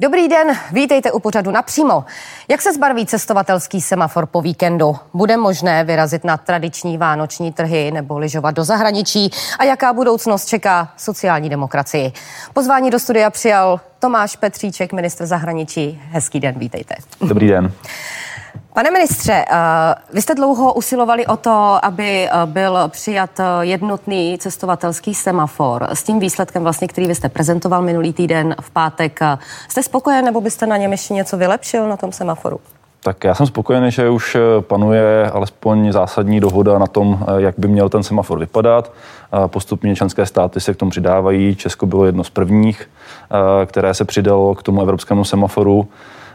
Dobrý den, vítejte u pořadu napřímo. Jak se zbarví cestovatelský semafor po víkendu? Bude možné vyrazit na tradiční vánoční trhy nebo lyžovat do zahraničí? A jaká budoucnost čeká sociální demokracii? Pozvání do studia přijal Tomáš Petříček, ministr zahraničí. Hezký den, vítejte. Dobrý den. Pane ministře, eh, vy jste dlouho usilovali o to, aby eh, byl přijat eh, jednotný cestovatelský semafor s tím výsledkem, vlastně, který vy jste prezentoval minulý týden v pátek. Jste spokojen nebo byste na něm ještě něco vylepšil na tom semaforu? Tak já jsem spokojený, že už panuje alespoň zásadní dohoda na tom, jak by měl ten semafor vypadat. Postupně členské státy se k tomu přidávají. Česko bylo jedno z prvních, které se přidalo k tomu evropskému semaforu.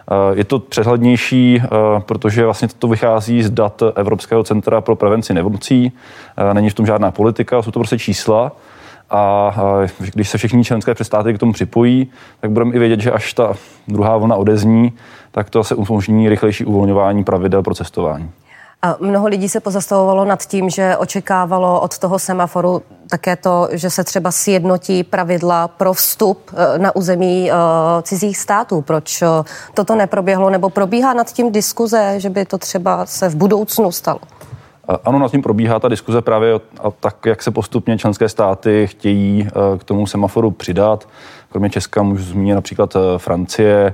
Eh, je to přehlednější, eh, protože vlastně to vychází z dat Evropského centra pro prevenci nemocí. Eh, není v tom žádná politika, jsou to prostě čísla. A když se všichni členské přestáty k tomu připojí, tak budeme i vědět, že až ta druhá vlna odezní, tak to se umožní rychlejší uvolňování pravidel pro cestování. A mnoho lidí se pozastavovalo nad tím, že očekávalo od toho semaforu také to, že se třeba sjednotí pravidla pro vstup eh, na území uh, cizích států. Proč uh, toto neproběhlo? Nebo probíhá nad tím diskuze, že by to třeba se v budoucnu stalo? Ano, nad tím probíhá ta diskuze právě a tak, jak se postupně členské státy chtějí k tomu semaforu přidat. Kromě Česka můžu zmínit například Francie,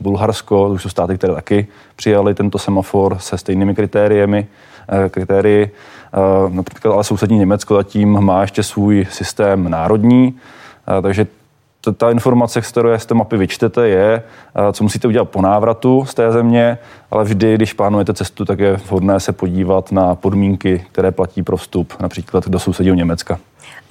Bulharsko, to už jsou státy, které taky přijali tento semafor se stejnými kritériemi, eh, kritérii. Eh, například ale sousední Německo zatím má ještě svůj systém národní, eh, takže ta informace, z které z té mapy vyčtete, je, co musíte udělat po návratu z té země, ale vždy, když plánujete cestu, tak je vhodné se podívat na podmínky, které platí pro vstup, například do sousedního Německa.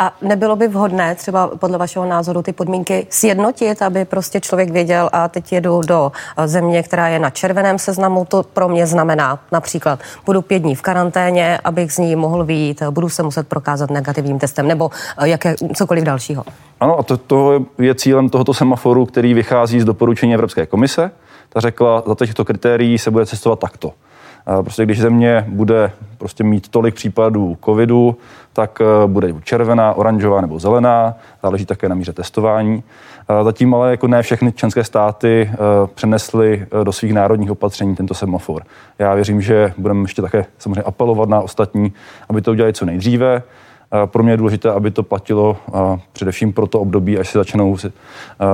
A nebylo by vhodné třeba podle vašeho názoru ty podmínky sjednotit, aby prostě člověk věděl a teď jedu do eh, země, která je na červeném seznamu, to pro mě znamená například budu pět dní v karanténě, abych z ní mohl vyjít, budu se muset prokázat negativním testem nebo eh, jaké, cokoliv dalšího. Ano, a to, to je cílem tohoto semaforu, který vychází z doporučení Evropské komise. Ta řekla, za těchto kritérií se bude cestovat takto. Prostě když země bude prostě mít tolik případů covidu, tak eh, bude červená, oranžová nebo zelená, záleží také na míře testování. Zatím ale jako ne všechny členské státy eh, přenesly eh, do svých národních opatření tento semafor. Já věřím, že budeme ještě také samozřejmě apelovat na ostatní, aby to udělali co nejdříve. Pro mě je důležité, aby to platilo především pro to období, až se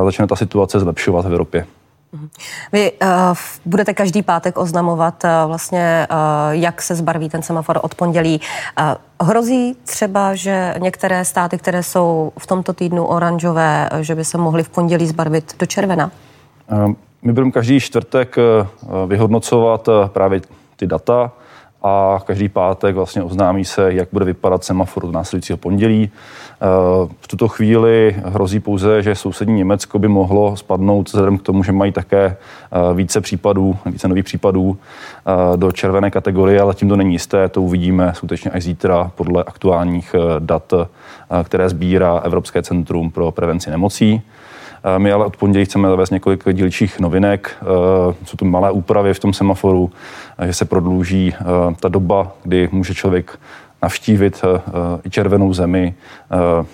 začne ta situace zlepšovat v Evropě. Vy uh, budete každý pátek oznamovat uh, vlastně, uh, jak se zbarví ten semafor od pondělí. Uh, hrozí třeba, že některé státy, které jsou v tomto týdnu oranžové, že by se mohly v pondělí zbarvit do červena? Uh, my budeme každý čtvrtek vyhodnocovat právě ty data a každý pátek vlastně oznámí se, jak bude vypadat semafor od následujícího pondělí. Eh, v tuto chvíli hrozí pouze, že sousední Německo by mohlo spadnout vzhledem k tomu, že mají také eh, více případů, více nových případů eh, do červené kategorie, ale tím to není jisté, to uvidíme skutečně až zítra podle aktuálních dat, které sbírá Evropské centrum pro prevenci nemocí. My ale od pondělí chceme zavést několik dílčích novinek. Jsou tu malé úpravy v tom semaforu, že se prodlouží ta doba, kdy může člověk navštívit i červenou zemi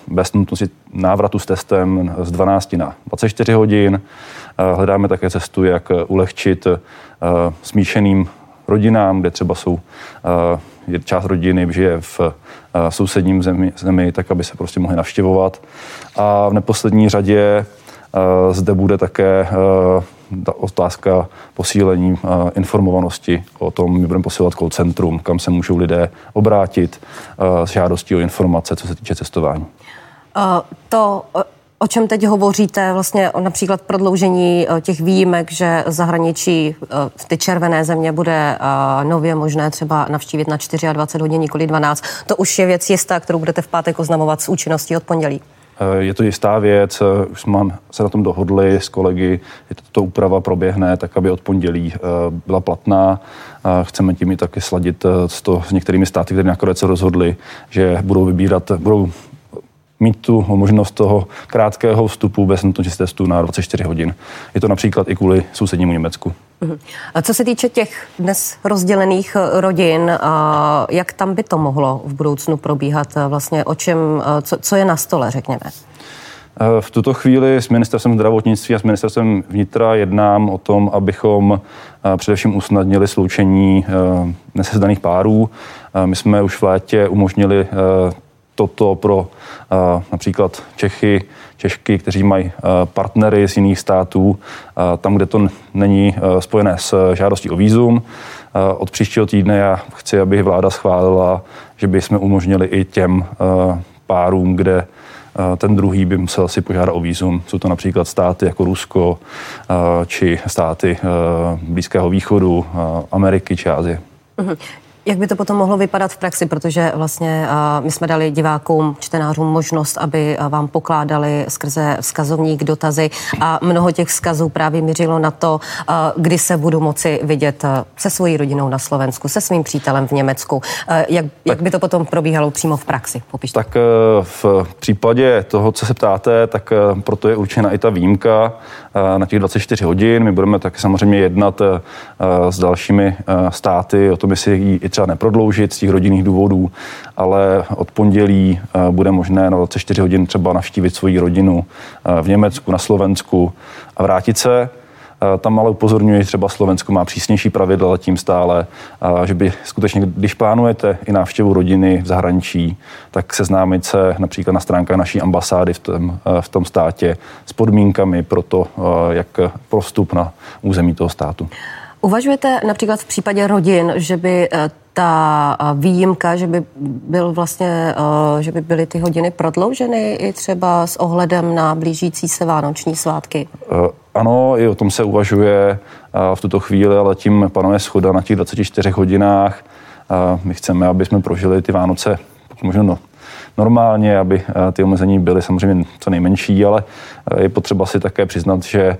bez nutnosti návratu s testem z 12 na 24 hodin. Hledáme také cestu, jak ulehčit smíšeným rodinám, kde třeba jsou část rodiny žije v sousedním zemi, zemi, tak aby se prostě mohli navštěvovat. A v neposlední řadě Eh, zde bude také eh, otázka posílení eh, informovanosti o tom, my budeme posílat call centrum, kam se můžou lidé obrátit s žádostí o informace, co se týče cestování. To O čem teď hovoříte, vlastně například prodloužení těch výjimek, že zahraničí v ty červené země bude nově možné třeba navštívit na 24 hodin, nikoli 12. To už je věc jistá, kterou budete v pátek oznamovat s účinností od pondělí. Eh, je to jistá věc, eh, už jsme se na tom dohodli s kolegy, že tato úprava proběhne tak, aby od pondělí eh, byla platná. Chceme tím i taky sladit s, to, s některými státy, které nakonec se rozhodli, že budou vybírat, budou mít tu možnost toho krátkého vstupu bez nutnosti testu na 24 hodin. Je to například i kvůli sousednímu Německu. Mhm. A co se týče těch dnes rozdělených eh, rodin, jak tam by to mohlo v budoucnu probíhat? Vlastně o čem, eh, co, co je na stole, řekněme? V tuto chvíli s ministerstvem zdravotnictví a s ministerstvem vnitra jednám o tom, abychom především usnadnili sloučení nesezdaných párů. My jsme už v létě umožnili toto pro například Čechy, Češky, kteří mají partnery z jiných států, tam, kde to není spojené s žádostí o výzum. Od příštího týdne já chci, aby vláda schválila, že by jsme umožnili i těm párům, kde ten druhý by musel si požádat o výzum. Jsou to například státy jako Rusko či státy Blízkého východu, Ameriky či Asie. Jak by to potom mohlo vypadat v praxi, protože vlastně my jsme dali divákům, čtenářům možnost, aby vám pokládali skrze vzkazovník dotazy a mnoho těch vzkazů právě mířilo na to, kdy se budu moci vidět se svojí rodinou na Slovensku, se svým přítelem v Německu. Jak, jak by to potom probíhalo přímo v praxi? Popište. Tak uh, v případě toho, co se ptáte, tak uh, proto je určena i ta výjimka uh, na těch 24 hodin. My budeme taky samozřejmě jednat s dalšími státy o tom, jestli třeba neprodloužit z těch rodinných důvodů, ale od pondělí eh, bude možné na 24 hodin třeba navštívit svoji rodinu eh, v Německu, na Slovensku a vrátit se. Eh, tam ale upozorňuji, třeba Slovensko má přísnější pravidla tím stále, že by skutečně, když plánujete i návštěvu rodiny v zahraničí, tak seznámit se například na stránkách naší ambasády v tom, v tom státě s podmínkami pro to, jak prostup na území toho státu. Uvažujete například v případě rodin, že by ta výjimka, že by byl vlastně, že by byly ty hodiny prodlouženy i třeba s ohledem na blížící se vánoční svátky? E, ano, i o tom se uvažuje v tuto chvíli, ale tím panuje schoda na těch 24 hodinách. My chceme, aby jsme prožili ty Vánoce možná no, normálně, aby ty omezení byly samozřejmě co nejmenší, ale je potřeba si také přiznat, že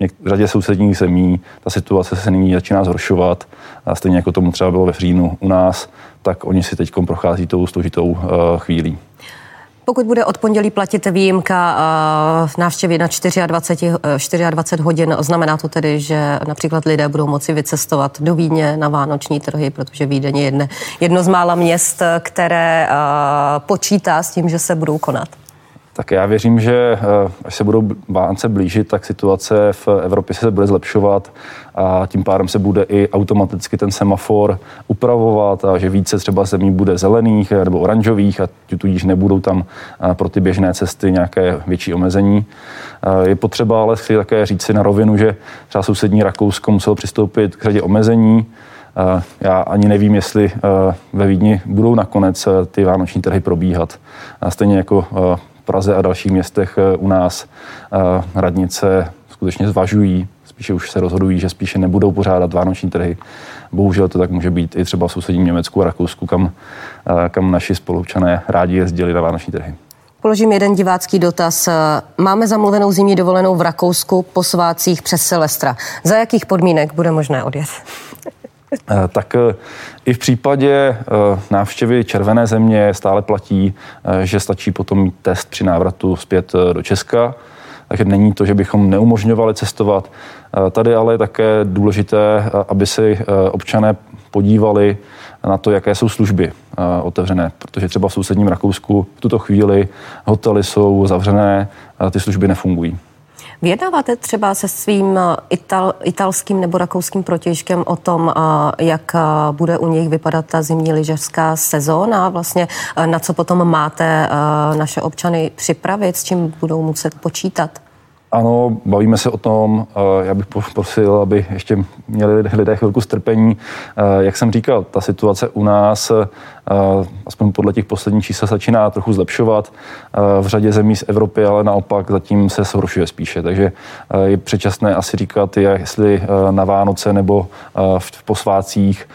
v řadě sousedních zemí ta situace se nyní začíná zhoršovat. A stejně jako tomu třeba bylo ve říjnu u nás, tak oni si teď prochází tou složitou uh, chvílí. Pokud bude od pondělí platit výjimka v eh, návštěvě na 24, 24 eh, hodin, znamená to tedy, že například lidé budou moci vycestovat do Vídně na vánoční trhy, protože Vídeň je jedno, jedno z mála měst, které počítá s tím, že se budou konat. Tak já věřím, že eh, až se budou Vánoce blížit, tak situace v Evropě se bude zlepšovat a tím pádem se bude i automaticky ten semafor upravovat a že více třeba zemí bude zelených eh, nebo oranžových a tudíž nebudou tam eh, pro ty běžné cesty nějaké větší omezení. Je potřeba ale si také říci na rovinu, že třeba sousední Rakousko muselo přistoupit k řadě omezení, já ani nevím, jestli ve Vídni budou nakonec ty vánoční trhy probíhat. Stejně jako Praze a dalších městech eh, u nás eh, radnice skutečně zvažují, spíše už se rozhodují, že spíše nebudou pořádat vánoční trhy. Bohužel to tak může být i třeba v sousedním Německu a Rakousku, kam, eh, kam naši spoluobčané rádi jezdili na vánoční trhy. Položím jeden divácký dotaz. Máme zamluvenou zimní dovolenou v Rakousku po svácích přes Silvestra. Za jakých podmínek bude možné odjet? Eh, tak eh, i v případě eh, návštěvy červené země stále platí, že stačí potom mít test při návratu zpět do Česka. Takže není to, že bychom neumožňovali cestovat. Tady ale je také důležité, aby si občané podívali na to, jaké jsou služby otevřené, protože třeba v sousedním Rakousku v tuto chvíli hotely jsou zavřené, ty služby nefungují. Vyjednáváte třeba se svým eh, ital, italským nebo rakouským protěžkem o tom, eh, jak eh, bude u nich vypadat ta zimní lyžařská sezóna, vlastně na co potom máte naše občany připravit, s čím budou muset počítat? Ano, bavíme se o tom. Já bych poprosil, aby ještě měli lidé chvilku strpení. Jak jsem říkal, ta situace u nás aspoň podle těch posledních čísel začíná trochu zlepšovat v řadě zemí z Evropy, ale naopak zatím se zhoršuje spíše. Takže je předčasné asi říkat, jestli na Vánoce nebo v posvácích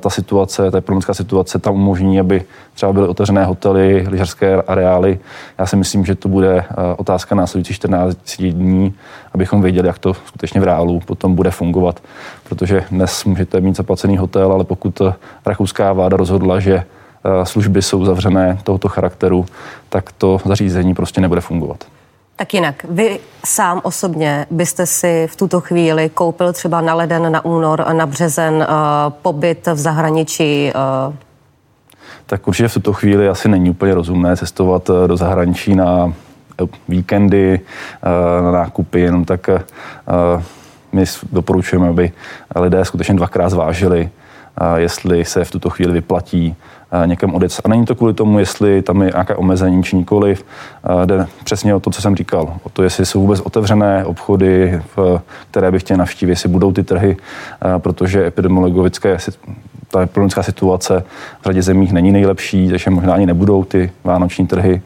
ta situace, ta ekonomická situace tam umožní, aby třeba byly otevřené hotely, lyžařské areály. Já si myslím, že to bude otázka následujících 14 dní, abychom věděli, jak to skutečně v reálu potom bude fungovat. Protože dnes můžete mít zaplacený hotel, ale pokud rakouská vláda rozhodla, že Eh, služby jsou zavřené tohoto charakteru, tak to zařízení prostě nebude fungovat. Tak jinak, vy sám osobně byste si v tuto chvíli koupil třeba na leden, na únor, na březen pobyt v zahraničí? Tak určitě v tuto chvíli asi není úplně rozumné cestovat do zahraničí na víkendy na nákupy, jenom tak my doporučujeme, aby lidé skutečně dvakrát zvážili, jestli se v tuto chvíli vyplatí někam odjet. A není to kvůli tomu, jestli tam je nějaké omezení či nikoliv. Jde přesně o to, co jsem říkal. O to, jestli jsou vůbec otevřené obchody, které by chtěli navštívit, jestli budou ty trhy, protože epidemiologické ta epidemologická situace v řadě zemích není nejlepší, takže možná ani nebudou ty vánoční trhy.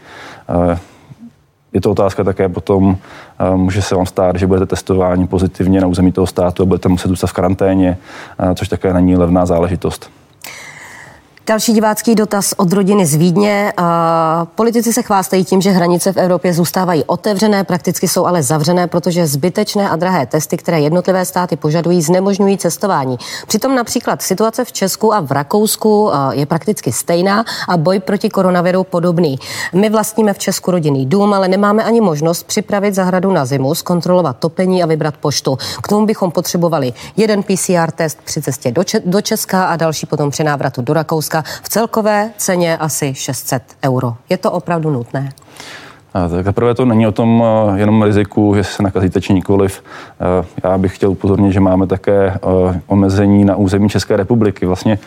Je to otázka také potom, může se vám stát, že budete testováni pozitivně na území toho státu a budete muset zůstat v karanténě, což také není levná záležitost. Další divácký dotaz od rodiny z Vídně. Politici se chvástají tím, že hranice v Evropě zůstávají otevřené, prakticky jsou ale zavřené, protože zbytečné a drahé testy, které jednotlivé státy požadují, znemožňují cestování. Přitom například situace v Česku a v Rakousku je prakticky stejná a boj proti koronaviru podobný. My vlastníme v Česku rodinný dům, ale nemáme ani možnost připravit zahradu na zimu, zkontrolovat topení a vybrat poštu. K tomu bychom potřebovali jeden PCR test při cestě do, Česka a další potom při návratu do Rakouska Slovenska v celkové ceně asi 600 euro. Je to opravdu nutné? Tak zaprvé to není o tom eh, jenom riziku, že se nakazíte či nikoliv. Eh, já bych chtěl upozornit, že máme také eh, omezení na území České republiky. Vlastně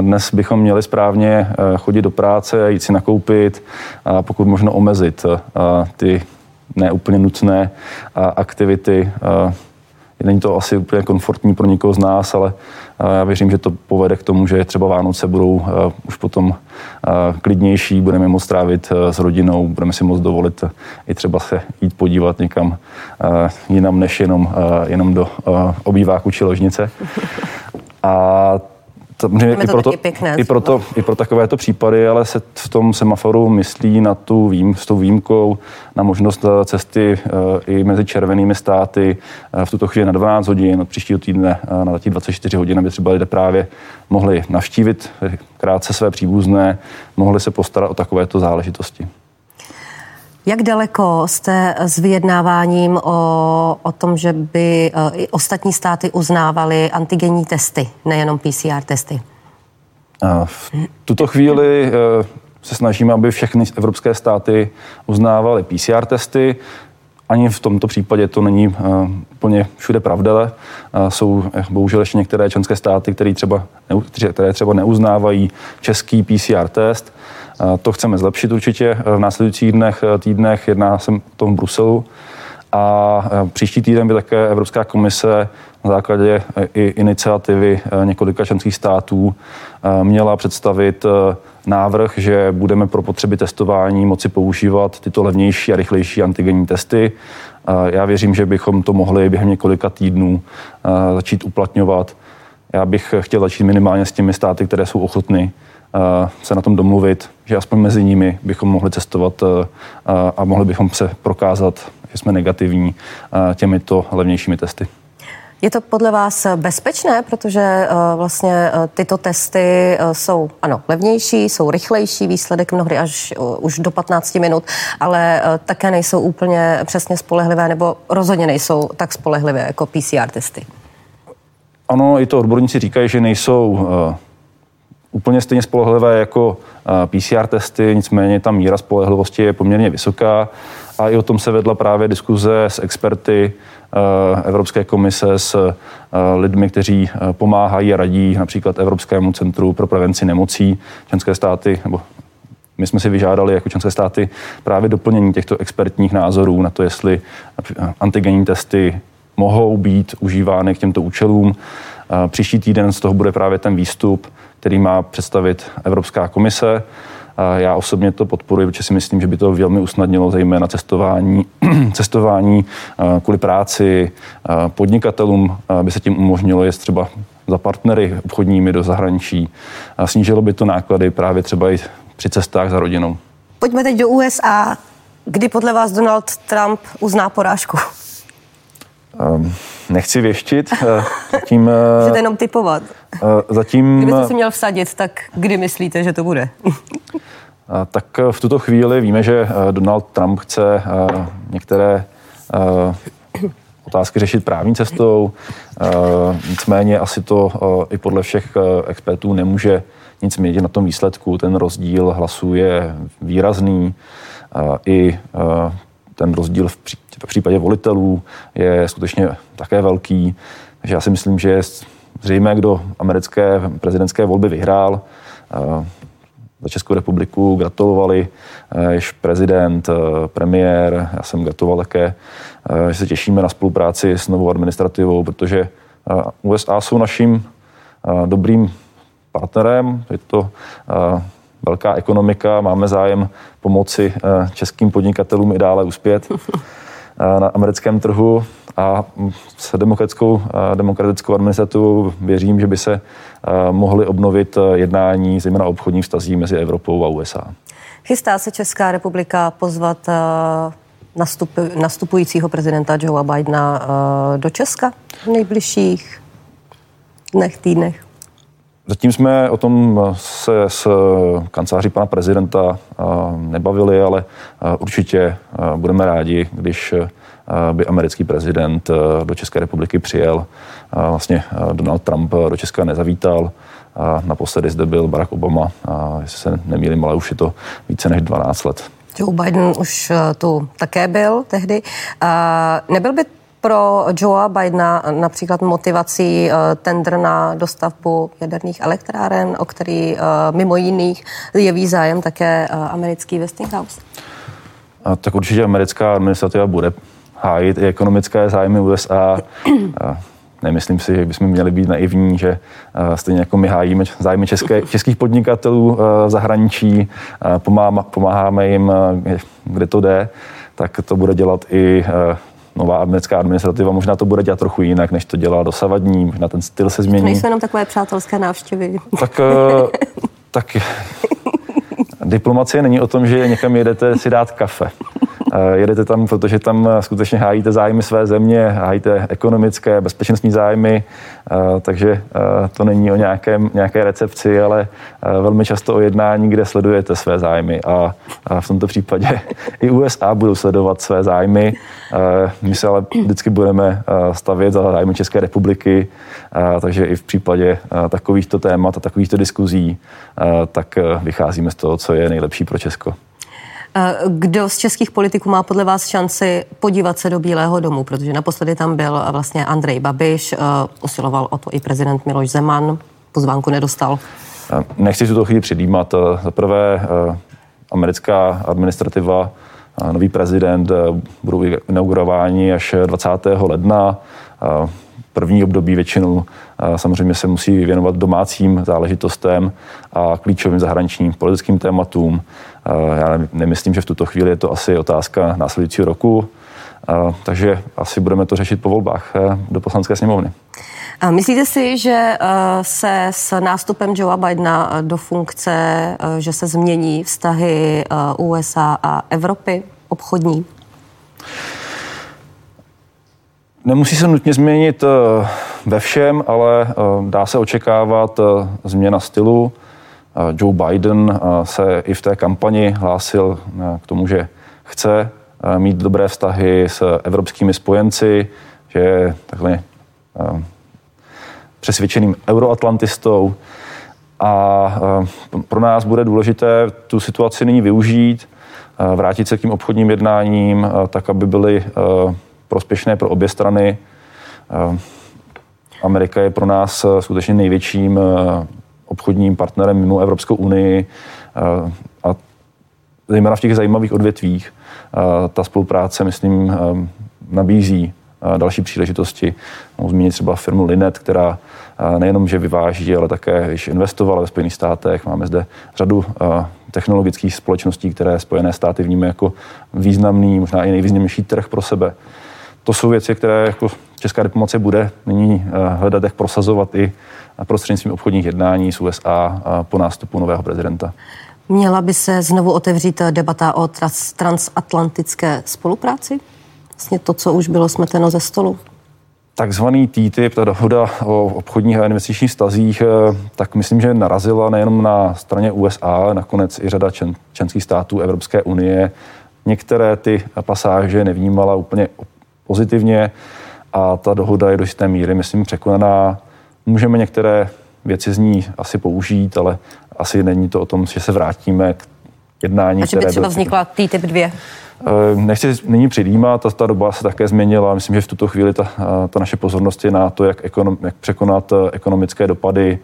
dnes bychom měli správně chodit do práce jít si nakoupit a pokud možno omezit ty neúplně nutné aktivity. Není to asi úplně komfortní pro někoho z nás, ale já věřím, že to povede k tomu, že třeba Vánoce budou už potom klidnější, budeme moct trávit s rodinou, budeme si moct dovolit i třeba se jít podívat někam jinam než jenom, jenom do obýváku či ložnice. A samozřejmě i, proto, pěkné, i, proto, i pro takovéto případy, ale se v tom semaforu myslí na tu vým, s tou výjimkou, na možnost eh, cesty eh, i mezi červenými státy eh, v tuto chvíli na 12 hodin, od příštího týdne na 24 hodin, aby třeba lidé právě mohli navštívit krátce své příbuzné, mohli se postarat o takovéto záležitosti. Jak daleko jste s vyjednáváním o, o tom, že by uh, i ostatní státy uznávaly antigenní testy, nejenom PCR testy? V tuto chvíli uh, se snažíme, aby všechny evropské státy uznávaly PCR testy. Ani v tomto případě to není uh, úplně všude pravda. Uh, jsou bohužel ještě některé členské státy, které třeba, které třeba neuznávají český PCR test. To chceme zlepšit určitě v následujících dnech, týdnech. Jedná se o tom v Bruselu. A příští týden by také Evropská komise na základě i iniciativy několika členských států měla představit návrh, že budeme pro potřeby testování moci používat tyto levnější a rychlejší antigenní testy. Já věřím, že bychom to mohli během několika týdnů začít uplatňovat. Já bych chtěl začít minimálně s těmi státy, které jsou ochotny se na tom domluvit, že aspoň mezi nimi bychom mohli cestovat a mohli bychom se prokázat, že jsme negativní těmito levnějšími testy. Je to podle vás bezpečné, protože vlastně tyto testy jsou ano levnější, jsou rychlejší, výsledek mnohdy až už do 15 minut, ale také nejsou úplně přesně spolehlivé nebo rozhodně nejsou tak spolehlivé jako PCR testy. Ano, i to odborníci říkají, že nejsou úplně stejně spolehlivé jako PCR testy, nicméně ta míra spolehlivosti je poměrně vysoká a i o tom se vedla právě diskuze s experty Evropské komise, s lidmi, kteří pomáhají a radí například Evropskému centru pro prevenci nemocí. Členské státy nebo my jsme si vyžádali jako členské státy právě doplnění těchto expertních názorů na to, jestli antigenní testy mohou být užívány k těmto účelům. Příští týden z toho bude právě ten výstup který má představit Evropská komise. Já osobně to podporuji, protože si myslím, že by to velmi usnadnilo zejména cestování, cestování kvůli práci podnikatelům, aby se tím umožnilo jest třeba za partnery obchodními do zahraničí. Snížilo by to náklady právě třeba i při cestách za rodinou. Pojďme teď do USA. Kdy podle vás Donald Trump uzná porážku? Um, nechci věštit. Eh, zatím, eh, Můžete jenom typovat. Eh, zatím... Kdybyste si měl vsadit, tak kdy myslíte, že to bude? tak v tuto chvíli víme, že Donald Trump chce některé otázky řešit právní cestou. Nicméně asi to i podle všech expertů nemůže nic měnit na tom výsledku. Ten rozdíl hlasů je výrazný. I ten rozdíl v, případě volitelů je skutečně také velký. Takže já si myslím, že je zřejmé, kdo americké prezidentské volby vyhrál. Za Českou republiku gratulovali jež prezident, premiér, já jsem gratuloval také, že se těšíme na spolupráci s novou administrativou, protože USA jsou naším dobrým partnerem, je to velká ekonomika, máme zájem pomoci českým podnikatelům i dále uspět na americkém trhu a s demokratickou, demokratickou administrativou věřím, že by se mohly obnovit jednání, zejména obchodních vztazí mezi Evropou a USA. Chystá se Česká republika pozvat nastup, nastupujícího prezidenta Joea Bidena do Česka v nejbližších dnech, týdnech? Zatím jsme o tom se s kanceláří pana prezidenta nebavili, ale určitě budeme rádi, když by americký prezident do České republiky přijel. Vlastně Donald Trump do Česka nezavítal. Naposledy zde byl Barack Obama, jestli se nemýlím, ale už je to více než 12 let. Joe Biden už tu také byl tehdy. Nebyl by pro Joea Bidena například motivací uh, tender na dostavbu jaderných elektráren, o který uh, mimo jiných jeví zájem také uh, americký Westinghouse? A tak určitě americká administrativa bude hájit i ekonomické zájmy USA. Nemyslím si, že bychom měli být naivní, že stejně jako my hájíme zájmy české, českých podnikatelů v zahraničí, pomáháme jim, kde to jde, tak to bude dělat i nová americká administrativa možná to bude dělat trochu jinak, než to dělá dosavadní, možná ten styl se změní. To nejsou jenom takové přátelské návštěvy. Tak, eh, tak diplomacie není o tom, že někam jedete si dát kafe. Eh, jedete tam, protože tam eh, skutečně hájíte zájmy své země, hájíte ekonomické, bezpečnostní zájmy, eh, takže to není o nějakém, nějaké recepci, ale velmi často o jednání, kde sledujete své zájmy a v tomto případě i USA budou sledovat své zájmy. My se ale vždycky budeme stavět za zájmy České republiky, takže i v případě takovýchto témat a takovýchto diskuzí, tak vycházíme z toho, co je nejlepší pro Česko. Eh, kdo z českých politiků má podle vás šanci podívat se do Bílého domu? Protože naposledy tam byl vlastně Andrej Babiš, eh, usiloval o to i prezident Miloš Zeman, pozvánku nedostal. Eh, nechci tuto chvíli předjímat. Za prvé, americká administrativa, nový prezident budou inaugurováni až 20. ledna. První období většinou samozřejmě se musí věnovat domácím záležitostem a klíčovým zahraničním politickým tématům. Já nemyslím, že v tuto chvíli je to asi otázka následujícího roku, takže asi budeme to řešit po volbách eh, do poslanské sněmovny. Myslíte si, že eh, se s nástupem Joea Bidena do funkce, eh, že se změní vztahy USA a Evropy obchodní? Nemusí se nutně změnit ve všem, ale dá se očekávat změna stylu. Joe Biden se i v té kampani hlásil k tomu, že chce mít dobré vztahy s evropskými spojenci, že je takhle přesvědčeným euroatlantistou a pro nás bude důležité tu situaci nyní využít, vrátit se k tím obchodním jednáním, tak, aby byly prospěšné pro obě strany. Amerika je pro nás skutečně největším obchodním partnerem mimo Evropskou unii eh, a zejména v těch zajímavých odvětvích eh, ta spolupráce, myslím, eh, nabízí další příležitosti. Mohu zmínit třeba firmu Linet, která nejenom, že vyváží, ale také již investovala ve Spojených státech. Máme zde řadu technologických společností, které Spojené státy vnímají jako významný, možná i nejvýznamnější trh pro sebe. To jsou věci, které jako česká diplomacie bude nyní hledat, jak prosazovat i prostřednictvím obchodních jednání s USA po nástupu nového prezidenta. Měla by se znovu otevřít debata o trans- transatlantické spolupráci? Vlastně to, co už bylo smeteno ze stolu? Takzvaný TTIP, ta dohoda o obchodních a investičních stazích, eh, tak myslím, že narazila nejenom na straně USA, ale nakonec i řada čen, členských států Evropské unie. Některé ty pasáže nevnímala úplně pozitivně a ta dohoda je do jisté míry, myslím, překonaná. Můžeme některé věci z ní asi použít, ale asi není to o tom, že se vrátíme k jednání. A že by třeba vznikla TTIP 2? Nechci nyní předjímat, ta, ta doba se také změnila. Myslím, že v tuto chvíli ta, ta naše pozornost je na to, jak, ekonom, jak překonat ekonomické dopady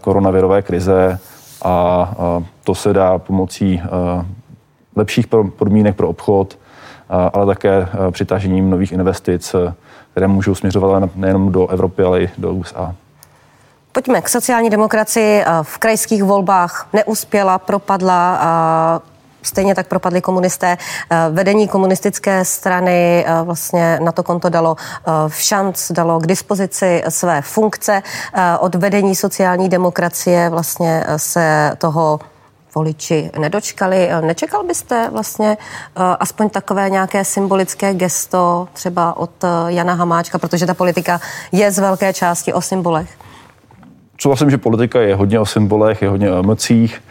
koronavirové krize a to se dá pomocí lepších podmínek pro obchod, ale také přitažením nových investic, které můžou směřovat nejenom do Evropy, ale i do USA. Pojďme k sociální demokracii. V krajských volbách neuspěla, propadla. Stejně tak propadli komunisté. Vedení komunistické strany vlastně na to konto dalo v šanc, dalo k dispozici své funkce. Od vedení sociální demokracie vlastně se toho voliči nedočkali. Nečekal byste vlastně aspoň takové nějaké symbolické gesto třeba od Jana Hamáčka, protože ta politika je z velké části o symbolech? Souhlasím, že politika je hodně o symbolech, je hodně o emocích.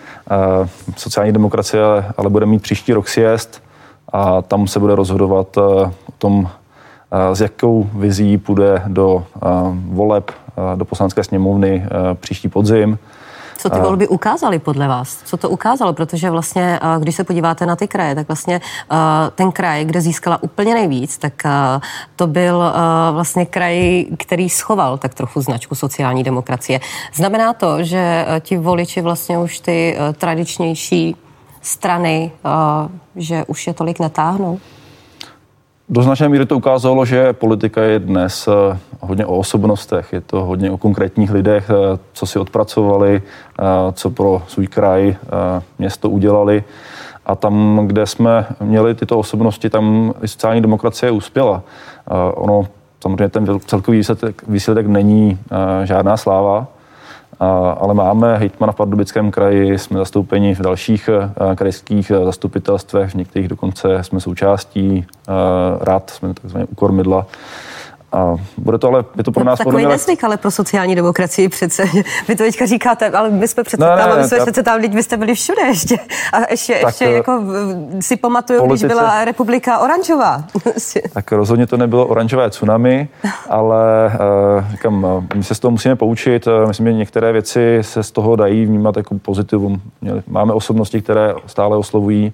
Sociální demokracie ale bude mít příští rok sjezd a tam se bude rozhodovat eh, o tom, eh, s jakou vizí půjde do eh, voleb do poslanské sněmovny příští podzim. Co ty volby ukázaly podle vás? Co to ukázalo? Protože vlastně, když se podíváte na ty kraje, tak vlastně ten kraj, kde získala úplně nejvíc, tak to byl vlastně kraj, který schoval tak trochu značku sociální demokracie. Znamená to, že ti voliči vlastně už ty tradičnější strany, že už je tolik netáhnou? Do značné míry to ukázalo, že politika je dnes eh, hodně o osobnostech, je to hodně o konkrétních lidech, eh, co si odpracovali, eh, co pro svůj kraj, město udělali. A tam, kde jsme měli tyto osobnosti, tam i sociální demokracie uspěla. Ono, samozřejmě ten celkový výsledek, výsledek není žádná sláva, ale máme hejtmana v Pardubickém kraji, jsme zastoupeni v dalších eh, krajských eh, zastupitelstvech, v některých dokonce jsme součástí eh, rad, jsme takzvaně u kormidla. A bude to ale, je to pro no, nás... Takový nezvyk, ale pro sociální demokracii přece. Vy to teďka říkáte, ale my jsme přece ne, tam, ne, my jsme ta... přece tam, vy jste byli všude ještě. A ještě, tak, ještě jako si pamatuju, politice... když byla republika oranžová. tak rozhodně to nebylo oranžové tsunami, ale uh, říkám, my se z toho musíme poučit. Myslím, že některé věci se z toho dají vnímat jako pozitivum. Máme osobnosti, které stále oslovují,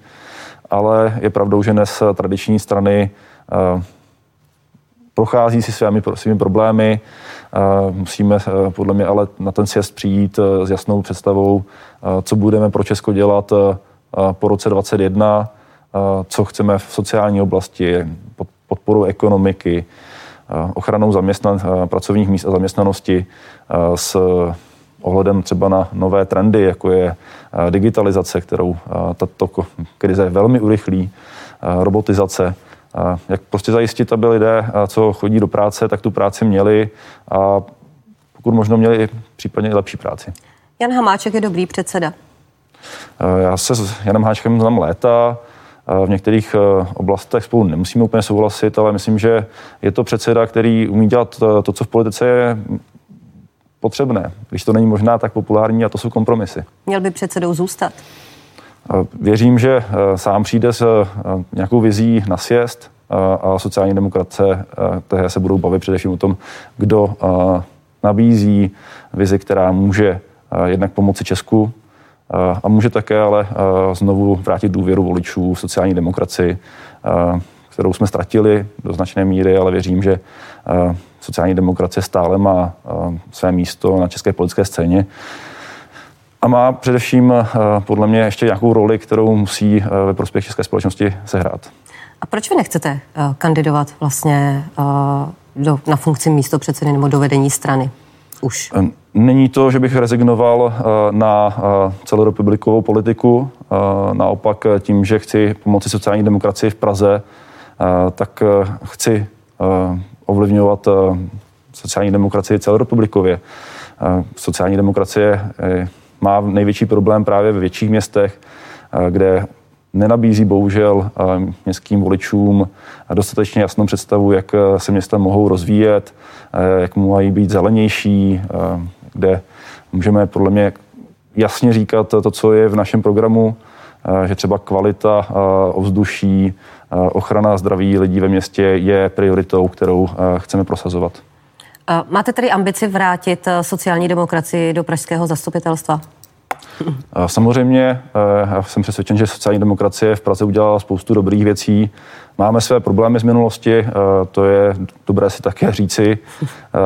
ale je pravdou, že dnes tradiční strany prochází si svými, svými problémy. Musíme eh, podle mě ale na ten sjezd přijít eh, s jasnou představou, eh, co budeme pro Česko dělat po roce 2021, co chceme v sociální oblasti, podporu ekonomiky, ochranou zaměstnan, pracovních míst a zaměstnanosti s ohledem třeba na nové trendy, jako je digitalizace, kterou tato krize velmi urychlí, robotizace jak prostě zajistit, aby lidé, co chodí do práce, tak tu práci měli a pokud možno měli případně i lepší práci. Jan Hamáček je dobrý předseda. Já se s Janem Háčkem znám léta. V některých oblastech spolu nemusíme úplně souhlasit, ale myslím, že je to předseda, který umí dělat to, co v politice je potřebné. Když to není možná tak populární, a to jsou kompromisy. Měl by předsedou zůstat? Věřím, že eh, sám přijde s eh, nějakou vizí na sjezd eh, a sociální demokrace které se budou bavit především o tom, kdo nabízí vizi, která může jednak pomoci Česku a může také ale znovu vrátit důvěru voličů v sociální demokracii, kterou jsme ztratili do značné míry, ale věřím, že sociální demokracie stále má své místo na české politické scéně a má především eh, podle mě ještě nějakou roli, kterou musí eh, ve prospěch české společnosti sehrát. A proč vy nechcete eh, kandidovat vlastně do, na funkci místo předsedy nebo do vedení strany? Už. Není to, že bych rezignoval na celorepublikovou politiku. Naopak tím, že chci pomoci sociální demokracii v Praze, tak chci ovlivňovat sociální demokracii celorepublikově. Sociální demokracie má největší problém právě ve větších městech, eh, kde nenabízí bohužel eh, městským voličům dostatečně jasnou představu, jak eh, se města mohou rozvíjet, jak mají být zelenější, kde můžeme podle mě jasně říkat to, co je v našem programu, že třeba kvalita ovzduší, ochrana zdraví lidí ve městě je prioritou, kterou chceme prosazovat. Máte tedy ambici vrátit sociální demokracii do pražského zastupitelstva? Samozřejmě, já jsem přesvědčen, že sociální demokracie v Praze udělala spoustu dobrých věcí. Máme své problémy z minulosti, to je dobré si také říci,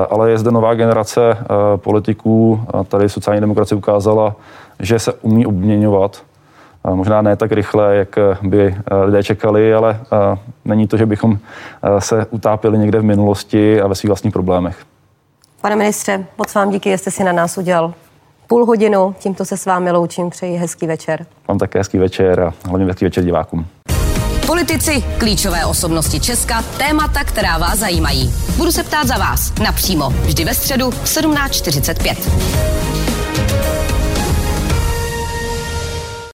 ale je zde nová generace politiků. Tady sociální demokracie ukázala, že se umí obměňovat Možná ne tak rychle, jak by eh, lidé čekali, ale eh, není to, že bychom eh, se utápěli někde v minulosti a ve svých vlastních problémech. Pane ministře, moc vám díky, jste si na nás udělal půl hodinu. Tímto se s vámi loučím, přeji hezký večer. Mám také hezký večer a hlavně hezký večer divákům. Politici, klíčové osobnosti Česka, témata, která vás zajímají. Budu se ptát za vás napřímo, vždy ve středu v 17.45.